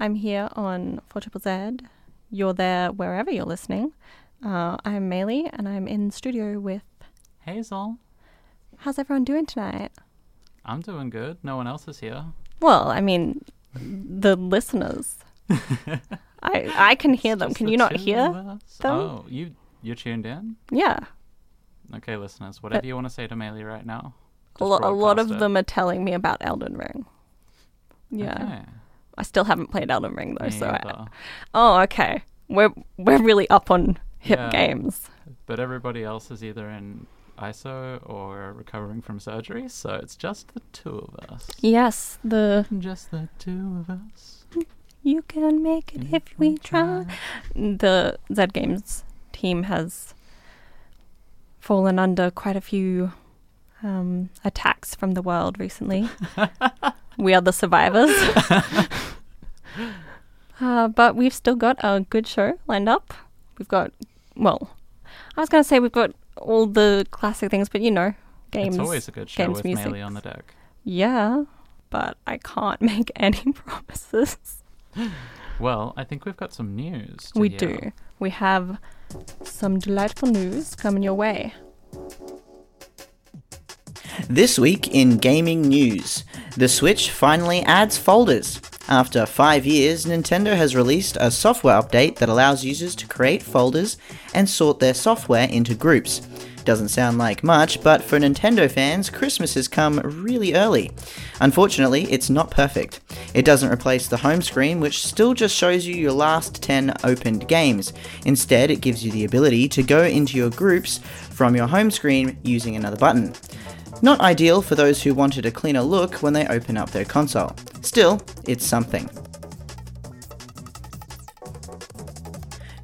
I'm here on 4 Triple Z. You're there wherever you're listening. Uh, I'm Maylee, and I'm in studio with. Hazel, How's everyone doing tonight? I'm doing good. No one else is here. Well, I mean, the listeners. I I can hear them. Can the you not hear? them? Oh, you you're tuned in. Yeah. Okay, listeners, whatever you want to say to Maylee right now. A, lo- a lot of it. them are telling me about Elden Ring. Yeah. Okay. I still haven't played Elden Ring though, Me so I. Oh, okay. We're we're really up on hip Yeah. games. But everybody else is either in ISO or recovering from surgery, so it's just the two of us. Yes, the Just the two of us. you can make it if we try. The Z Games team has fallen under quite a few um, attacks from the world recently. we are the survivors. uh, but we've still got a good show lined up. We've got, well, I was going to say we've got all the classic things, but you know, games. it's always a good show games, with music. Maylee on the deck. Yeah, but I can't make any promises. Well, I think we've got some news. to We hear. do. We have some delightful news coming your way. This week in gaming news, the Switch finally adds folders. After five years, Nintendo has released a software update that allows users to create folders and sort their software into groups. Doesn't sound like much, but for Nintendo fans, Christmas has come really early. Unfortunately, it's not perfect. It doesn't replace the home screen, which still just shows you your last 10 opened games. Instead, it gives you the ability to go into your groups from your home screen using another button. Not ideal for those who wanted a cleaner look when they open up their console. Still, it's something.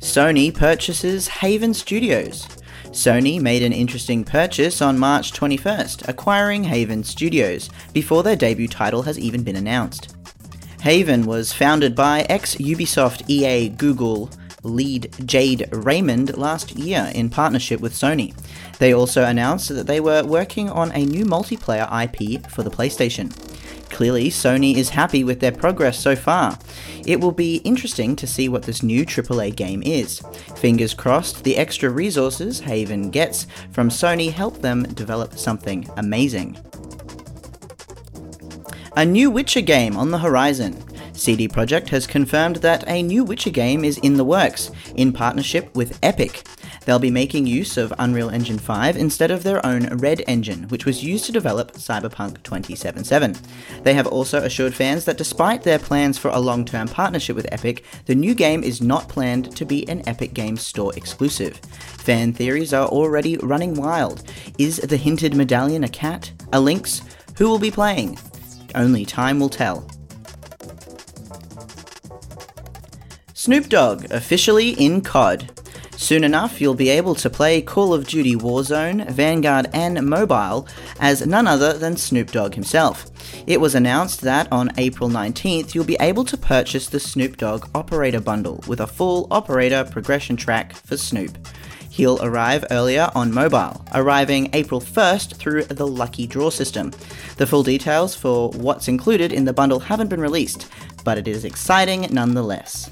Sony purchases Haven Studios. Sony made an interesting purchase on March 21st, acquiring Haven Studios, before their debut title has even been announced. Haven was founded by ex Ubisoft EA Google lead Jade Raymond last year in partnership with Sony. They also announced that they were working on a new multiplayer IP for the PlayStation. Clearly, Sony is happy with their progress so far. It will be interesting to see what this new AAA game is. Fingers crossed, the extra resources Haven gets from Sony help them develop something amazing. A new Witcher game on the horizon. CD Projekt has confirmed that a new Witcher game is in the works, in partnership with Epic. They'll be making use of Unreal Engine 5 instead of their own Red Engine, which was used to develop Cyberpunk 2077. They have also assured fans that despite their plans for a long term partnership with Epic, the new game is not planned to be an Epic Games Store exclusive. Fan theories are already running wild. Is the hinted medallion a cat? A lynx? Who will be playing? Only time will tell. Snoop Dogg officially in COD. Soon enough, you'll be able to play Call of Duty Warzone, Vanguard, and Mobile as none other than Snoop Dogg himself. It was announced that on April 19th, you'll be able to purchase the Snoop Dogg Operator Bundle with a full operator progression track for Snoop. He'll arrive earlier on mobile, arriving April 1st through the Lucky Draw system. The full details for what's included in the bundle haven't been released, but it is exciting nonetheless.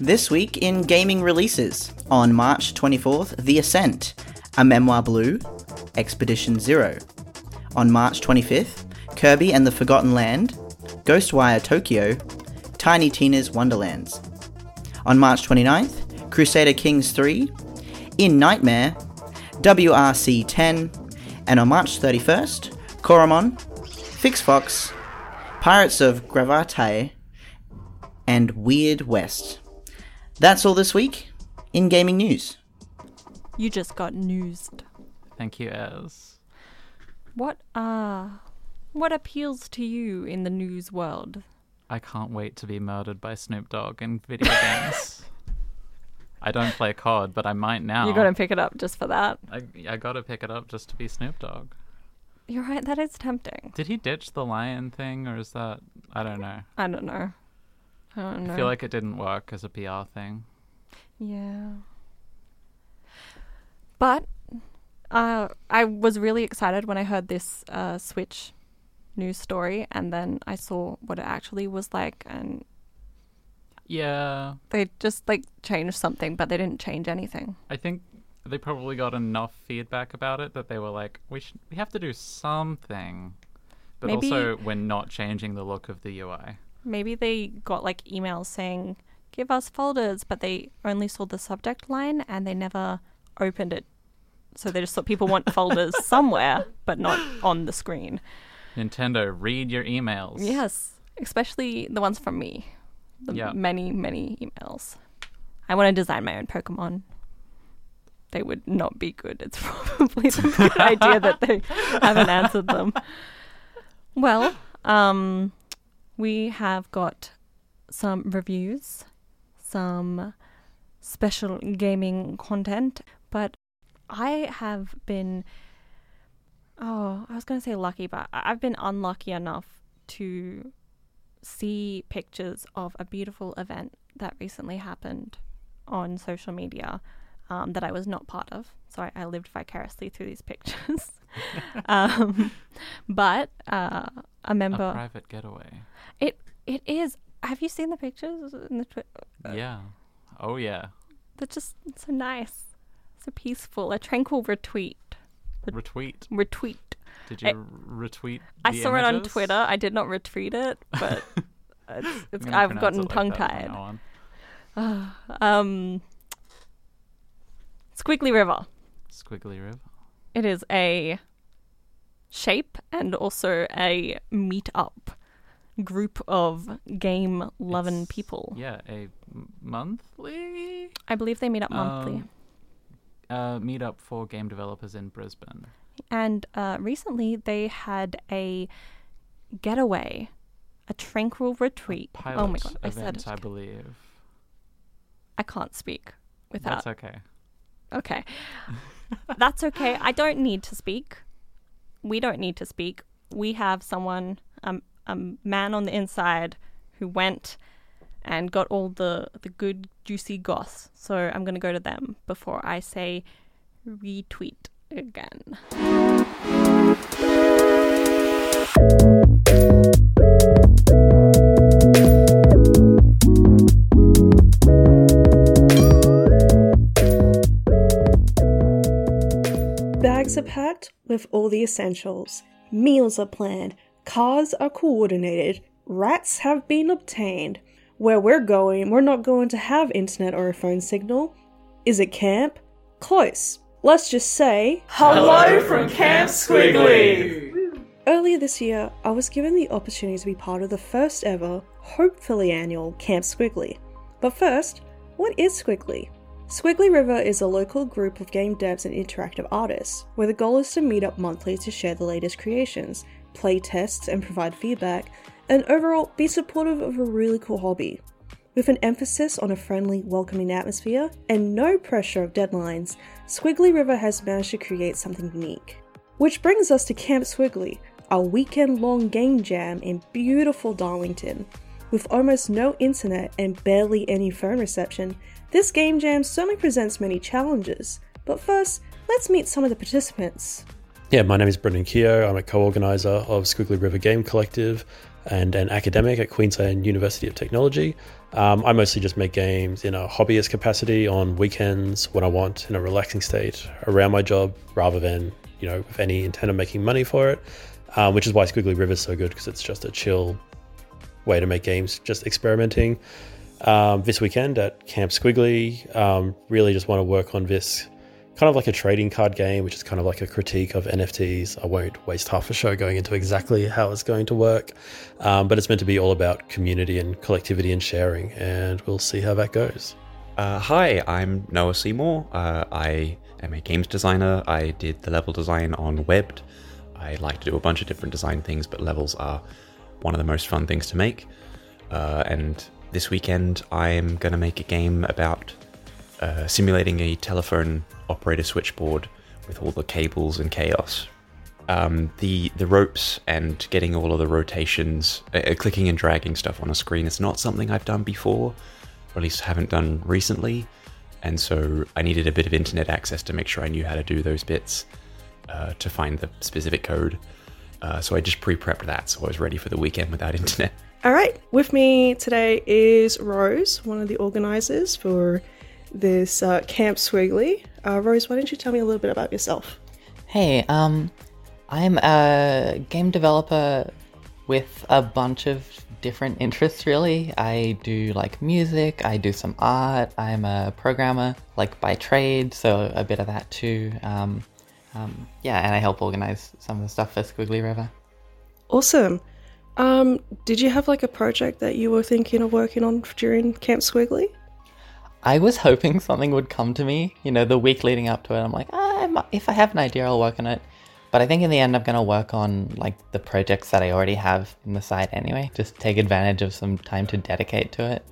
This week in gaming releases, on March 24th, The Ascent, A Memoir Blue, Expedition Zero. On March 25th, Kirby and the Forgotten Land, Ghostwire Tokyo, Tiny Tina's Wonderlands. On March 29th, Crusader Kings 3, In Nightmare, WRC 10, and on March 31st, Coromon, Fix Fox, Pirates of Gravatae, and Weird West. That's all this week in gaming news. You just got newsed. Thank you, Ez. What uh what appeals to you in the news world? I can't wait to be murdered by Snoop Dogg in video games. I don't play COD, but I might now. You're gonna pick it up just for that. I, I gotta pick it up just to be Snoop Dogg. You're right. That is tempting. Did he ditch the lion thing, or is that I don't know. I don't know. I don't know. I feel like it didn't work as a PR thing. Yeah. But uh, I was really excited when I heard this uh, Switch news story, and then I saw what it actually was like, and Yeah, they just like changed something, but they didn't change anything. I think they probably got enough feedback about it that they were like, we should, we have to do something, but Maybe- also we're not changing the look of the UI. Maybe they got like emails saying, "Give us folders," but they only saw the subject line and they never opened it. So they just thought people want folders somewhere, but not on the screen. Nintendo, read your emails. Yes, especially the ones from me. The Yeah. many, many emails. I want to design my own Pokemon. They would not be good. It's probably the good idea that they haven't answered them. Well, um, we have got some reviews, some special gaming content, but I have been oh, I was going to say lucky, but I've been unlucky enough to see pictures of a beautiful event that recently happened on social media um, that I was not part of. So I, I lived vicariously through these pictures. um, but uh, a A member, private getaway. it it is. Have you seen the pictures in the twi- yeah. Oh yeah. They're just so nice, so peaceful. A tranquil retweet. Retweet. Retweet. Did I- you retweet? I the saw it on? Twitter. I did not retweet it, but it's, I'm it's gonna I've gotten like tongue tied. now um, Squiggly River. Squiggly River. It is a shape and also a meet up group of game loving people. Yeah, a m- monthly I believe they meet up monthly. Um, uh, meetup for game developers in Brisbane. and uh, recently they had a getaway, a tranquil retreat. Pilot oh my god, I said it. I believe. I can't speak without That's okay. Okay. That's okay. I don't need to speak. We don't need to speak. We have someone, um, a man on the inside who went and got all the, the good, juicy goss. So I'm going to go to them before I say retweet again. Are packed with all the essentials. Meals are planned. Cars are coordinated. Rats have been obtained. Where we're going, we're not going to have internet or a phone signal. Is it camp? Close. Let's just say. Hello from Camp Squiggly! Earlier this year, I was given the opportunity to be part of the first ever, hopefully annual Camp Squiggly. But first, what is Squiggly? Squiggly River is a local group of game devs and interactive artists, where the goal is to meet up monthly to share the latest creations, play tests and provide feedback, and overall be supportive of a really cool hobby. With an emphasis on a friendly, welcoming atmosphere and no pressure of deadlines, Squiggly River has managed to create something unique. Which brings us to Camp Squiggly, a weekend long game jam in beautiful Darlington. With almost no internet and barely any phone reception, this game jam certainly presents many challenges. But first, let's meet some of the participants. Yeah, my name is Brendan Keogh. I'm a co organizer of Squiggly River Game Collective and an academic at Queensland University of Technology. Um, I mostly just make games in a hobbyist capacity on weekends when I want in a relaxing state around my job rather than, you know, with any intent of making money for it, um, which is why Squiggly River is so good because it's just a chill way to make games, just experimenting. Um, this weekend at Camp Squiggly, um, really just want to work on this kind of like a trading card game, which is kind of like a critique of NFTs. I won't waste half a show going into exactly how it's going to work, um, but it's meant to be all about community and collectivity and sharing, and we'll see how that goes. Uh, hi, I'm Noah Seymour. Uh, I am a games designer. I did the level design on Webbed. I like to do a bunch of different design things, but levels are one of the most fun things to make. Uh, and this weekend, I'm going to make a game about uh, simulating a telephone operator switchboard with all the cables and chaos. Um, the the ropes and getting all of the rotations, uh, uh, clicking and dragging stuff on a screen is not something I've done before, or at least haven't done recently. And so I needed a bit of internet access to make sure I knew how to do those bits uh, to find the specific code. Uh, so I just pre-prepped that, so I was ready for the weekend without internet. All right, with me today is Rose, one of the organisers for this uh, Camp Squiggly. Uh, Rose, why don't you tell me a little bit about yourself? Hey, um, I'm a game developer with a bunch of different interests, really. I do like music, I do some art, I'm a programmer, like by trade, so a bit of that too. Um, um, yeah, and I help organize some of the stuff for Squiggly River. Awesome. Um, did you have like a project that you were thinking of working on during Camp Squiggly? I was hoping something would come to me, you know, the week leading up to it. I'm like, ah, if I have an idea, I'll work on it. But I think in the end, I'm going to work on like the projects that I already have in the site anyway. Just take advantage of some time to dedicate to it.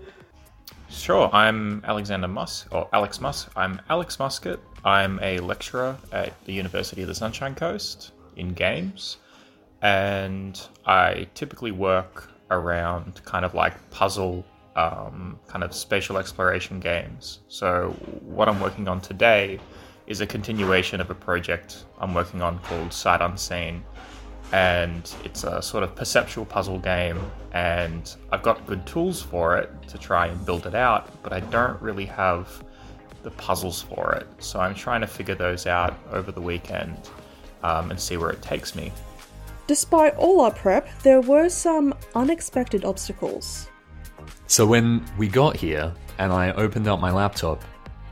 Sure, I'm Alexander Musk, or Alex Musk. I'm Alex Muscat. I'm a lecturer at the University of the Sunshine Coast in games, and I typically work around kind of like puzzle, um, kind of spatial exploration games. So, what I'm working on today is a continuation of a project I'm working on called Sight Unseen, and it's a sort of perceptual puzzle game and I've got good tools for it to try and build it out, but I don't really have the puzzles for it. So I'm trying to figure those out over the weekend um, and see where it takes me. Despite all our prep, there were some unexpected obstacles. So when we got here and I opened up my laptop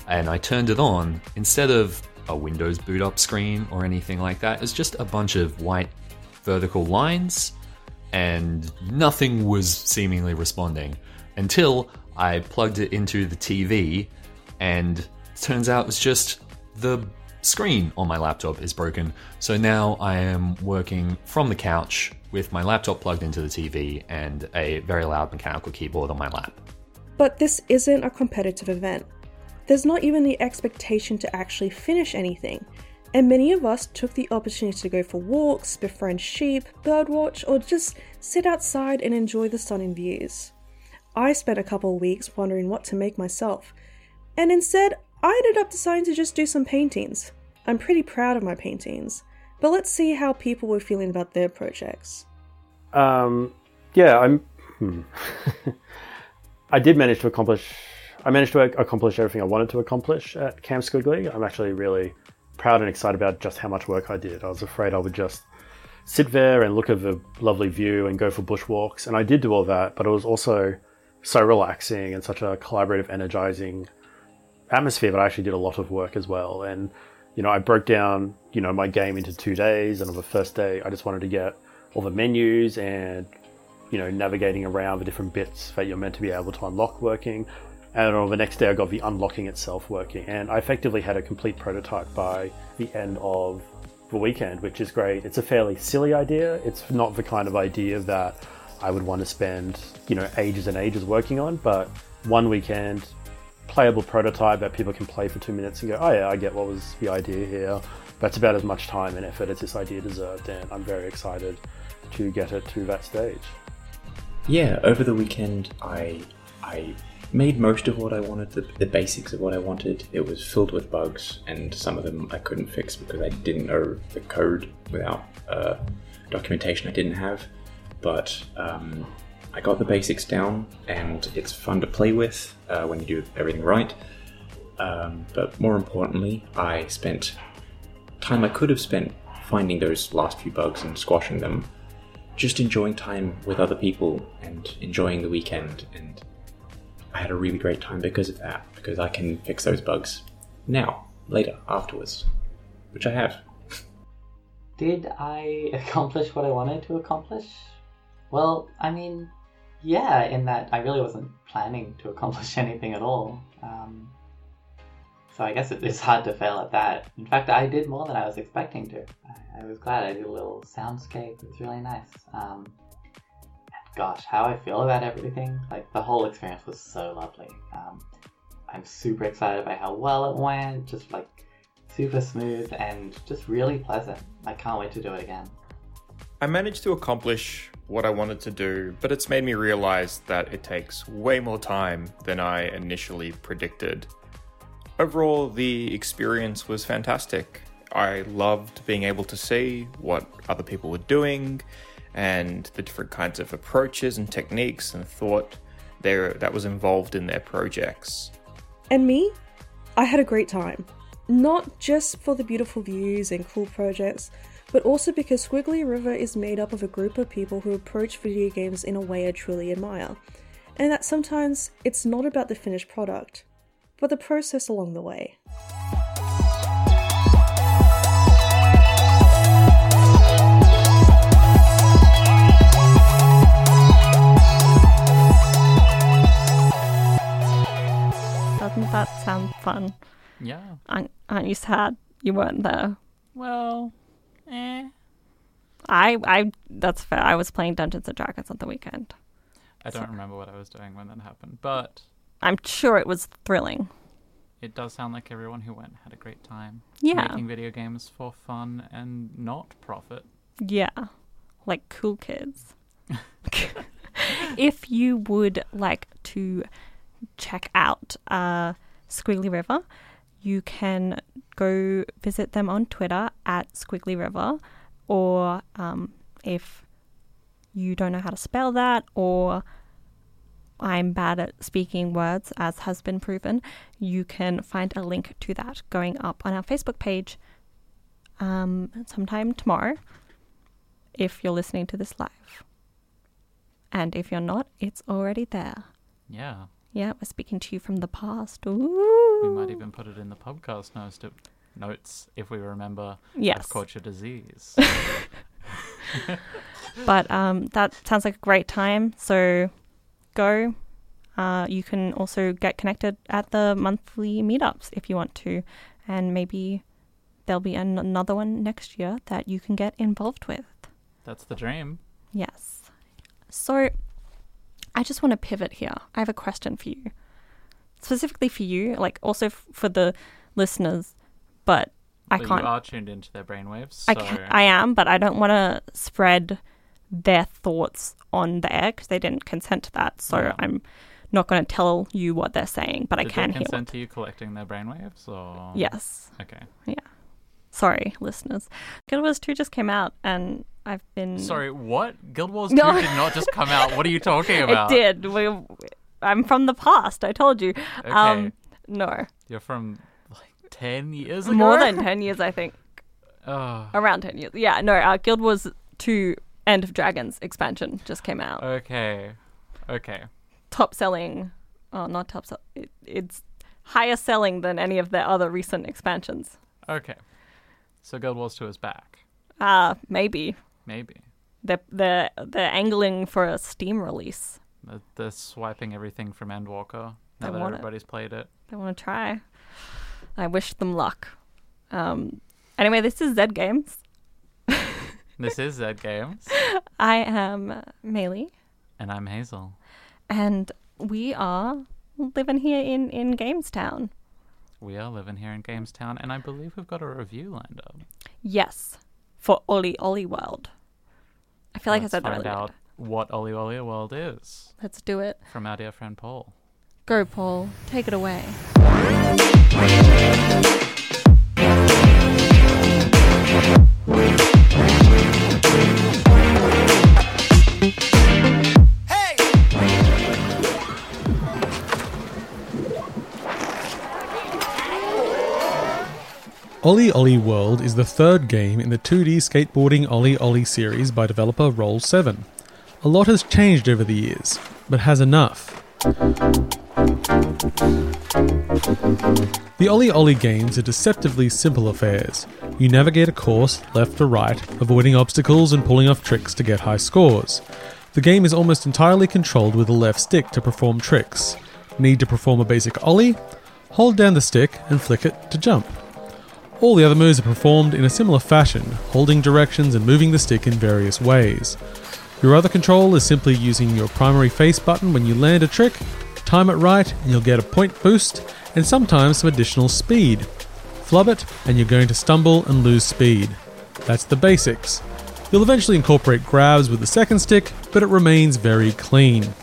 and I turned it on, instead of a Windows boot up screen or anything like that, it's just a bunch of white vertical lines and nothing was seemingly responding until I plugged it into the TV and turns out it's just the screen on my laptop is broken. So now I am working from the couch with my laptop plugged into the TV and a very loud mechanical keyboard on my lap. But this isn't a competitive event. There's not even the expectation to actually finish anything and many of us took the opportunity to go for walks, befriend sheep, birdwatch, or just sit outside and enjoy the stunning views. I spent a couple of weeks wondering what to make myself, and instead, I ended up deciding to just do some paintings. I'm pretty proud of my paintings, but let's see how people were feeling about their projects. Um, yeah, I'm. Hmm. I did manage to accomplish. I managed to accomplish everything I wanted to accomplish at Camp Squiggly. I'm actually really proud and excited about just how much work I did. I was afraid I would just sit there and look at the lovely view and go for bushwalks, and I did do all that, but it was also so relaxing and such a collaborative, energizing atmosphere but I actually did a lot of work as well. And you know, I broke down you know my game into two days, and on the first day, I just wanted to get all the menus and you know navigating around the different bits that you're meant to be able to unlock working. And on the next day, I got the unlocking itself working, and I effectively had a complete prototype by the end of the weekend, which is great. It's a fairly silly idea. It's not the kind of idea that I would want to spend, you know, ages and ages working on, but one weekend, playable prototype that people can play for two minutes and go, oh yeah, I get what was the idea here. That's about as much time and effort as this idea deserved, and I'm very excited to get it to that stage. Yeah, over the weekend, I I made most of what I wanted, the, the basics of what I wanted. It was filled with bugs, and some of them I couldn't fix because I didn't know the code without uh, documentation I didn't have. But um, I got the basics down, and it's fun to play with uh, when you do everything right. Um, but more importantly, I spent time I could have spent finding those last few bugs and squashing them, just enjoying time with other people and enjoying the weekend and I had a really great time because of that, because I can fix those bugs now, later, afterwards, which I have. Did I accomplish what I wanted to accomplish? Well, I mean, yeah, in that I really wasn't planning to accomplish anything at all. Um, so I guess it's hard to fail at that. In fact, I did more than I was expecting to. I, I was glad I did a little soundscape. It was really nice. Um, gosh, how I feel about everything. Like the whole experience was so lovely. Um, I'm super excited by how well it went. Just like super smooth and just really pleasant. I can't wait to do it again. I managed to accomplish what I wanted to do, but it's made me realize that it takes way more time than I initially predicted. Overall, the experience was fantastic. I loved being able to see what other people were doing and the different kinds of approaches and techniques and thought there that was involved in their projects. And me? I had a great time. Not just for the beautiful views and cool projects, but also because Squiggly River is made up of a group of people who approach video games in a way I truly admire, and that sometimes it's not about the finished product, but the process along the way. Doesn't that sound fun? Yeah. Aren't, aren't you sad you weren't there? Well, eh. I, I, that's fair. I was playing Dungeons and Dragons on the weekend. I don't remember what I was doing when that happened, but I'm sure it was thrilling. it does sound like everyone who went had a great time. Yeah. Making video games for fun and not profit. Yeah, like cool kids. if you would like to check out uh, Squiggly River, you can go visit them on Twitter at Squiggly River, or um, if you don't know how to spell that, or I'm bad at speaking words, as has been proven, you can find a link to that going up on our Facebook page um, sometime tomorrow if you're listening to this live. And if you're not, it's already there. Yeah. Yeah, we're speaking to you from the past. Ooh. We might even put it in the podcast notes, to, notes if we remember Yes. I've caught your disease. but um, that sounds like a great time. So go. Uh, you can also get connected at the monthly meetups if you want to, and maybe there'll be an- another one next year that you can get involved with. That's the dream. Yes. So I just want to pivot here. I have a question for you, specifically for you, like also f- for the listeners, but I can't. You are tuned into their brainwaves. I, So ca- I am, but I don't want to spread their thoughts on the air because they didn't consent to that. So Yeah. I'm not going to tell you what they're saying, but I can they hear. consent to you collecting their brainwaves, or yes. Okay. Yeah. Sorry, listeners. Guild Wars 2 just came out, and I've been. Sorry, what? Guild Wars No. 2 did not just come out. What are you talking about? It did. We, I'm from the past. I told you. Okay. Um, no, You're from like 10 years ago? more than ten years, I think. Oh. Around ten years. Yeah. No, uh, Guild Wars 2 End of Dragons expansion just came out. Okay. Okay. top selling. Oh, not top sell. It, it's higher selling than any of their other recent expansions. Okay. So Guild Wars 2 is back. Uh maybe Maybe. they're they're they're angling for a Steam release. They're, they're swiping everything from Endwalker now that want it. everybody's played it. They want to try. I wish them luck. Um. Anyway, this is Zed Games. This is Zed Games, I am Maylee, and I'm Hazel. and we are living here in in Gamestown. We are living here in Gamestown, and I believe we've got a review lined up. Yes, for OlliOlli World. I feel like Let's I said that find really out what OlliOlli World is Let's do it. from our dear friend Paul. Go, Paul. Take it away. OlliOlli World is the third game in the 2D skateboarding OlliOlli series by developer Roll7. A lot has changed over the years, but has enough. The OlliOlli games are deceptively simple affairs. You navigate a course left to right, avoiding obstacles and pulling off tricks to get high scores. The game is almost entirely controlled with the left stick to perform tricks. Need to perform a basic ollie? Hold down the stick and flick it to jump. All the other moves are performed in a similar fashion, holding directions and moving the stick in various ways. Your other control is simply using your primary face button when you land a trick, time it right, and you'll get a point boost, and sometimes some additional speed. Flub it, and you're going to stumble and lose speed. That's the basics. You'll eventually incorporate grabs with the second stick, but it remains very clean.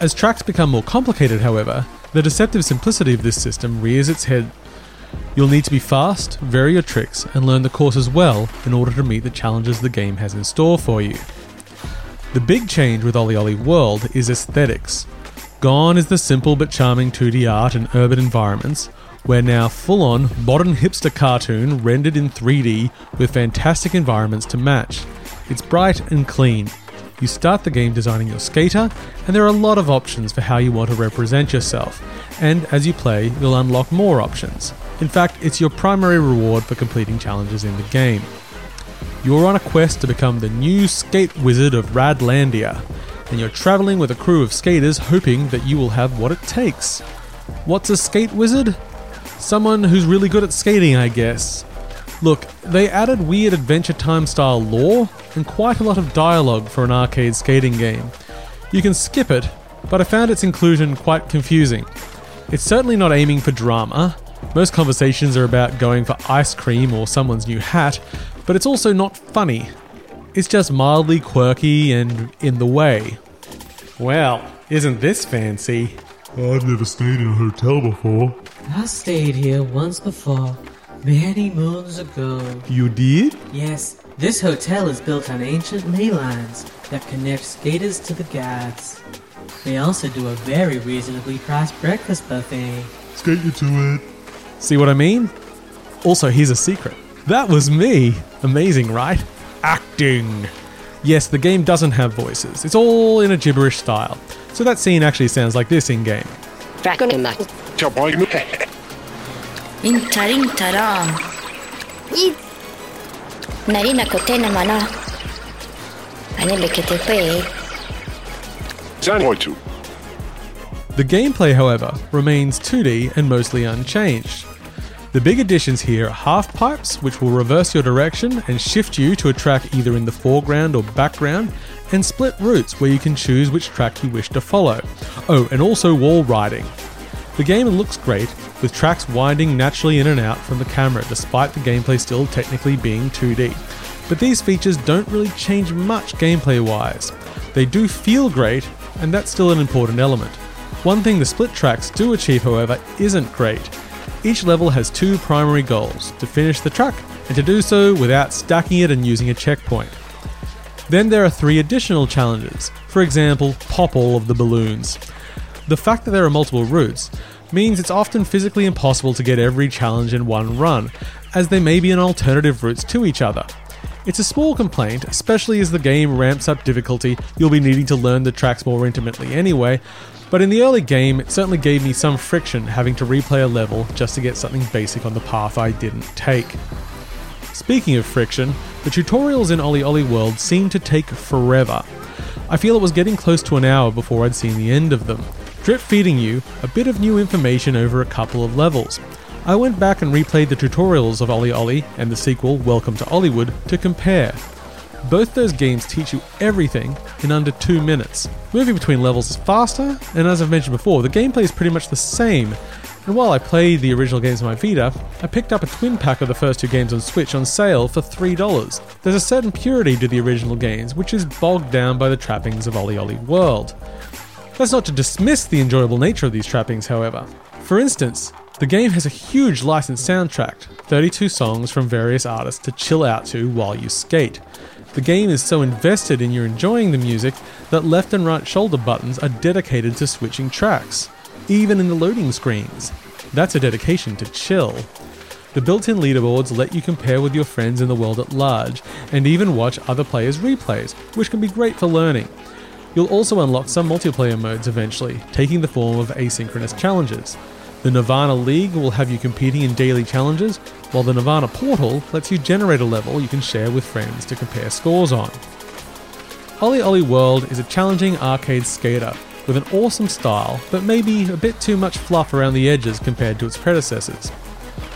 As tracks become more complicated, however, the deceptive simplicity of this system rears its head. You'll need to be fast, vary your tricks, and learn the courses well in order to meet the challenges the game has in store for you. The big change with OlliOlli World is aesthetics. Gone is the simple but charming 2D art and urban environments, we're now full on modern hipster cartoon rendered in 3D with fantastic environments to match. It's bright and clean. You start the game designing your skater, and there are a lot of options for how you want to represent yourself. And as you play, you'll unlock more options. In fact, it's your primary reward for completing challenges in the game. You're on a quest to become the new skate wizard of Radlandia, and you're traveling with a crew of skaters hoping that you will have what it takes. What's a skate wizard? Someone who's really good at skating, I guess. Look, they added weird Adventure Time style lore and quite a lot of dialogue for an arcade skating game. You can skip it, but I found its inclusion quite confusing. It's certainly not aiming for drama. Most conversations are about going for ice cream or someone's new hat, but it's also not funny. It's just mildly quirky and in the way. Well, isn't this fancy? I've never stayed in a hotel before. I stayed here once before, many moons ago. You did? Yes, this hotel is built on ancient ley lines that connect skaters to the gods. They also do a very reasonably priced breakfast buffet. Skate you to it. See what I mean? Also, here's a secret. That was me. Amazing, right? Acting. Yes, the game doesn't have voices. It's all in a gibberish style. So that scene actually sounds like this in game. Intarintaram. I. Narina kotena mana. Anele ketepe. The gameplay, however, remains 2D and mostly unchanged. The big additions here are half pipes, which will reverse your direction and shift you to a track either in the foreground or background, and split routes where you can choose which track you wish to follow. Oh, and also wall riding. The game looks great, with tracks winding naturally in and out from the camera despite the gameplay still technically being 2D. But these features don't really change much gameplay wise. They do feel great, and that's still an important element. One thing the split tracks do achieve, however, isn't great. Each level has two primary goals to finish the truck and to do so without stacking it and using a checkpoint. Then there are three additional challenges, for example, pop all of the balloons. The fact that there are multiple routes means it's often physically impossible to get every challenge in one run, as there may be an alternative routes to each other. It's a small complaint, especially as the game ramps up difficulty, you'll be needing to learn the tracks more intimately anyway, but in the early game, it certainly gave me some friction having to replay a level just to get something basic on the path I didn't take. Speaking of friction, the tutorials in OlliOlli World seem to take forever. I feel it was getting close to an hour before I'd seen the end of them, drip feeding you a bit of new information over a couple of levels. I went back and replayed the tutorials of OlliOlli and the sequel Welcome to Olliwood to compare. Both those games teach you everything in under two minutes. Moving between levels is faster, and as I've mentioned before, the gameplay is pretty much the same. And while I played the original games on my Vita, I picked up a twin pack of the first two games on Switch on sale for $3. There's a certain purity to the original games, which is bogged down by the trappings of OlliOlli World. That's not to dismiss the enjoyable nature of these trappings, however. For instance, the game has a huge licensed soundtrack 32 songs from various artists to chill out to while you skate. The game is so invested in your enjoying the music that left and right shoulder buttons are dedicated to switching tracks, even in the loading screens. That's a dedication to chill. The built in leaderboards let you compare with your friends in the world at large, and even watch other players' replays, which can be great for learning. You'll also unlock some multiplayer modes eventually, taking the form of asynchronous challenges. The Nirvana League will have you competing in daily challenges, while the Nirvana Portal lets you generate a level you can share with friends to compare scores on. OlliOlli World is a challenging arcade skater with an awesome style, but maybe a bit too much fluff around the edges compared to its predecessors.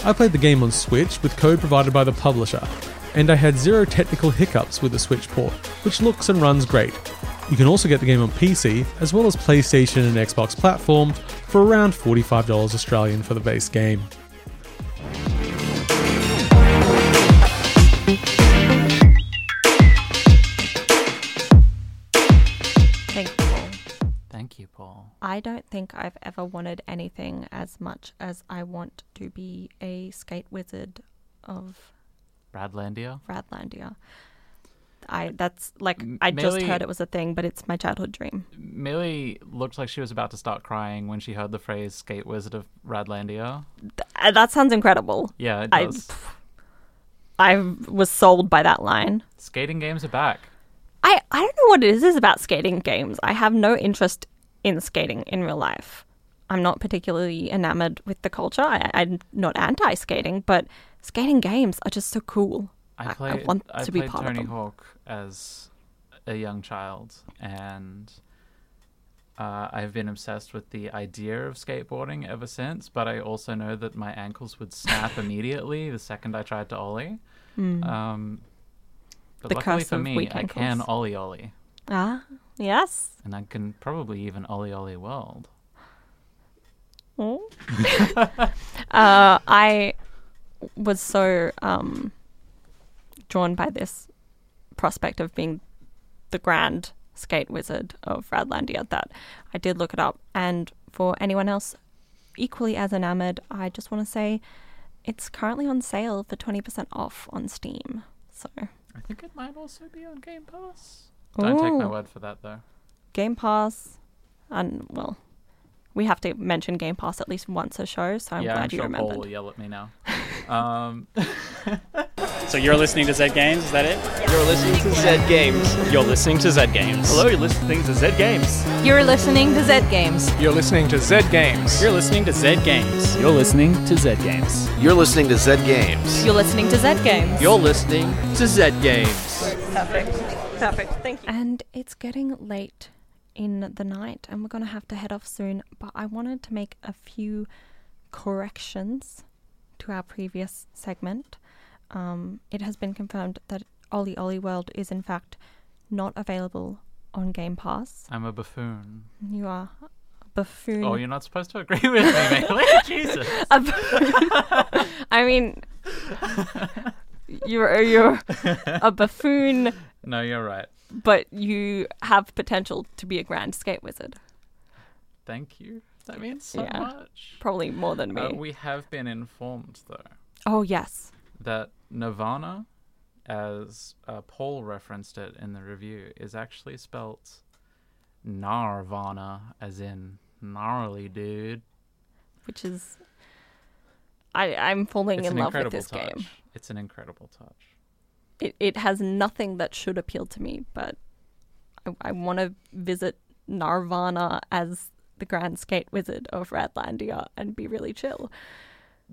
I played the game on Switch with code provided by the publisher, and I had zero technical hiccups with the Switch port, which looks and runs great. You can also get the game on PC, as well as PlayStation and Xbox platforms, for around $45 Australian for the base game. Thank you, Paul. Thank you, Paul. I don't think I've ever wanted anything as much as I want to be a skate wizard of Radlandia. Radlandia. I that's like I just Millie- heard it was a thing, but it's my childhood dream. Millie looked like she was about to start crying when she heard the phrase "Skate Wizard of Radlandia." Uh, That sounds incredible. Yeah, it I- does. I was sold by that line. Skating games are back. I, I don't know what it is about skating games. I have no interest in skating in real life. I'm not particularly enamored with the culture. I, I'm not anti skating, but skating games are just so cool. I played. I want I to be played part Tony of them. Hawk as a young child, and uh, I've been obsessed with the idea of skateboarding ever since. But I also know that my ankles would snap immediately the second I tried to ollie. Mm. Um, but The luckily for me, I can ollie ollie, Ah, yes. and I can probably even ollie ollie world. Oh. uh, I was so um, drawn by this prospect of being the grand skate wizard of Radlandia that I did look it up. And for anyone else equally as enamored, I just want to say it's currently on sale for 20% off on Steam. So, I think it might also be on Game Pass. Don't take my word for that though. Game Pass, and well, we have to mention Game Pass at least once a show, so I'm yeah, glad I'm you sure remembered. Paul will yell at me now. um, So you're listening to Zed Games, is that it? You're listening to Zed Games. You're listening to Zed Games. Hello, you're listening to Zed Games. You're listening to Zed Games. You're listening to Zed Games. You're listening to Zed Games. You're listening to Zed Games. You're listening to Zed Games. You're listening to Zed Games. You're listening to Zed Games. Perfect. Perfect. Thank you. And it's getting late in the night, and we're going to have to head off soon. But I wanted to make a few corrections to our previous segment. Um, it has been confirmed that OlliOlli World is, in fact, not available on Game Pass. I'm a buffoon. You are a buffoon. Oh, you're not supposed to agree with me, Bailey. Jesus. Buffoon. I mean, you're you're a buffoon, No, you're right. but you have potential to be a grand skate wizard. Thank you. That means so Yeah. much. Probably more than me. Uh, we have been informed, though, oh yes. that Nirvana, as uh, Paul referenced it in the review, is actually spelt Gnarvana, as in gnarly dude. which is I I'm falling It's in love with this touch. game. It's an incredible touch. It it has nothing that should appeal to me, but I, I want to visit Gnarvana as the Grand Skate Wizard of Radlandia and be really chill.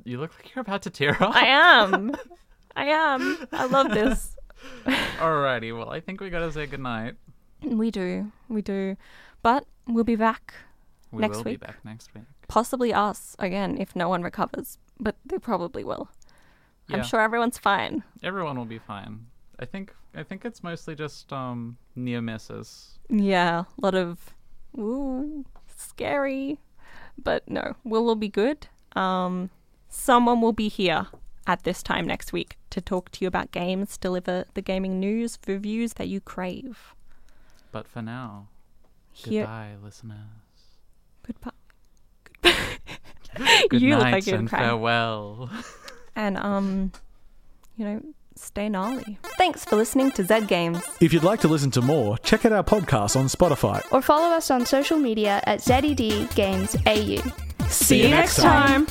You look like you're about to tear up. I am. I am. I love this. Alrighty, well, I think we gotta say goodnight. We do. We do. But we'll be back We next will week. be back next week. Possibly us again if no one recovers, but they probably will. Yeah. I'm sure everyone's fine. Everyone will be fine. I think. I think it's mostly just um near misses. Yeah, a lot of ooh, scary. But no, we'll all be good. Um someone will be here at this time next week to talk to you about games, deliver the gaming news, reviews that you crave. But for now, Here- goodbye, listeners. Goodbye. Good you look night like you're and crying. farewell. And um, you know, stay gnarly. Thanks for listening to Zed Games. If you'd like to listen to more, check out our podcast on Spotify. Or follow us on social media at ZED Games AU. See you next time.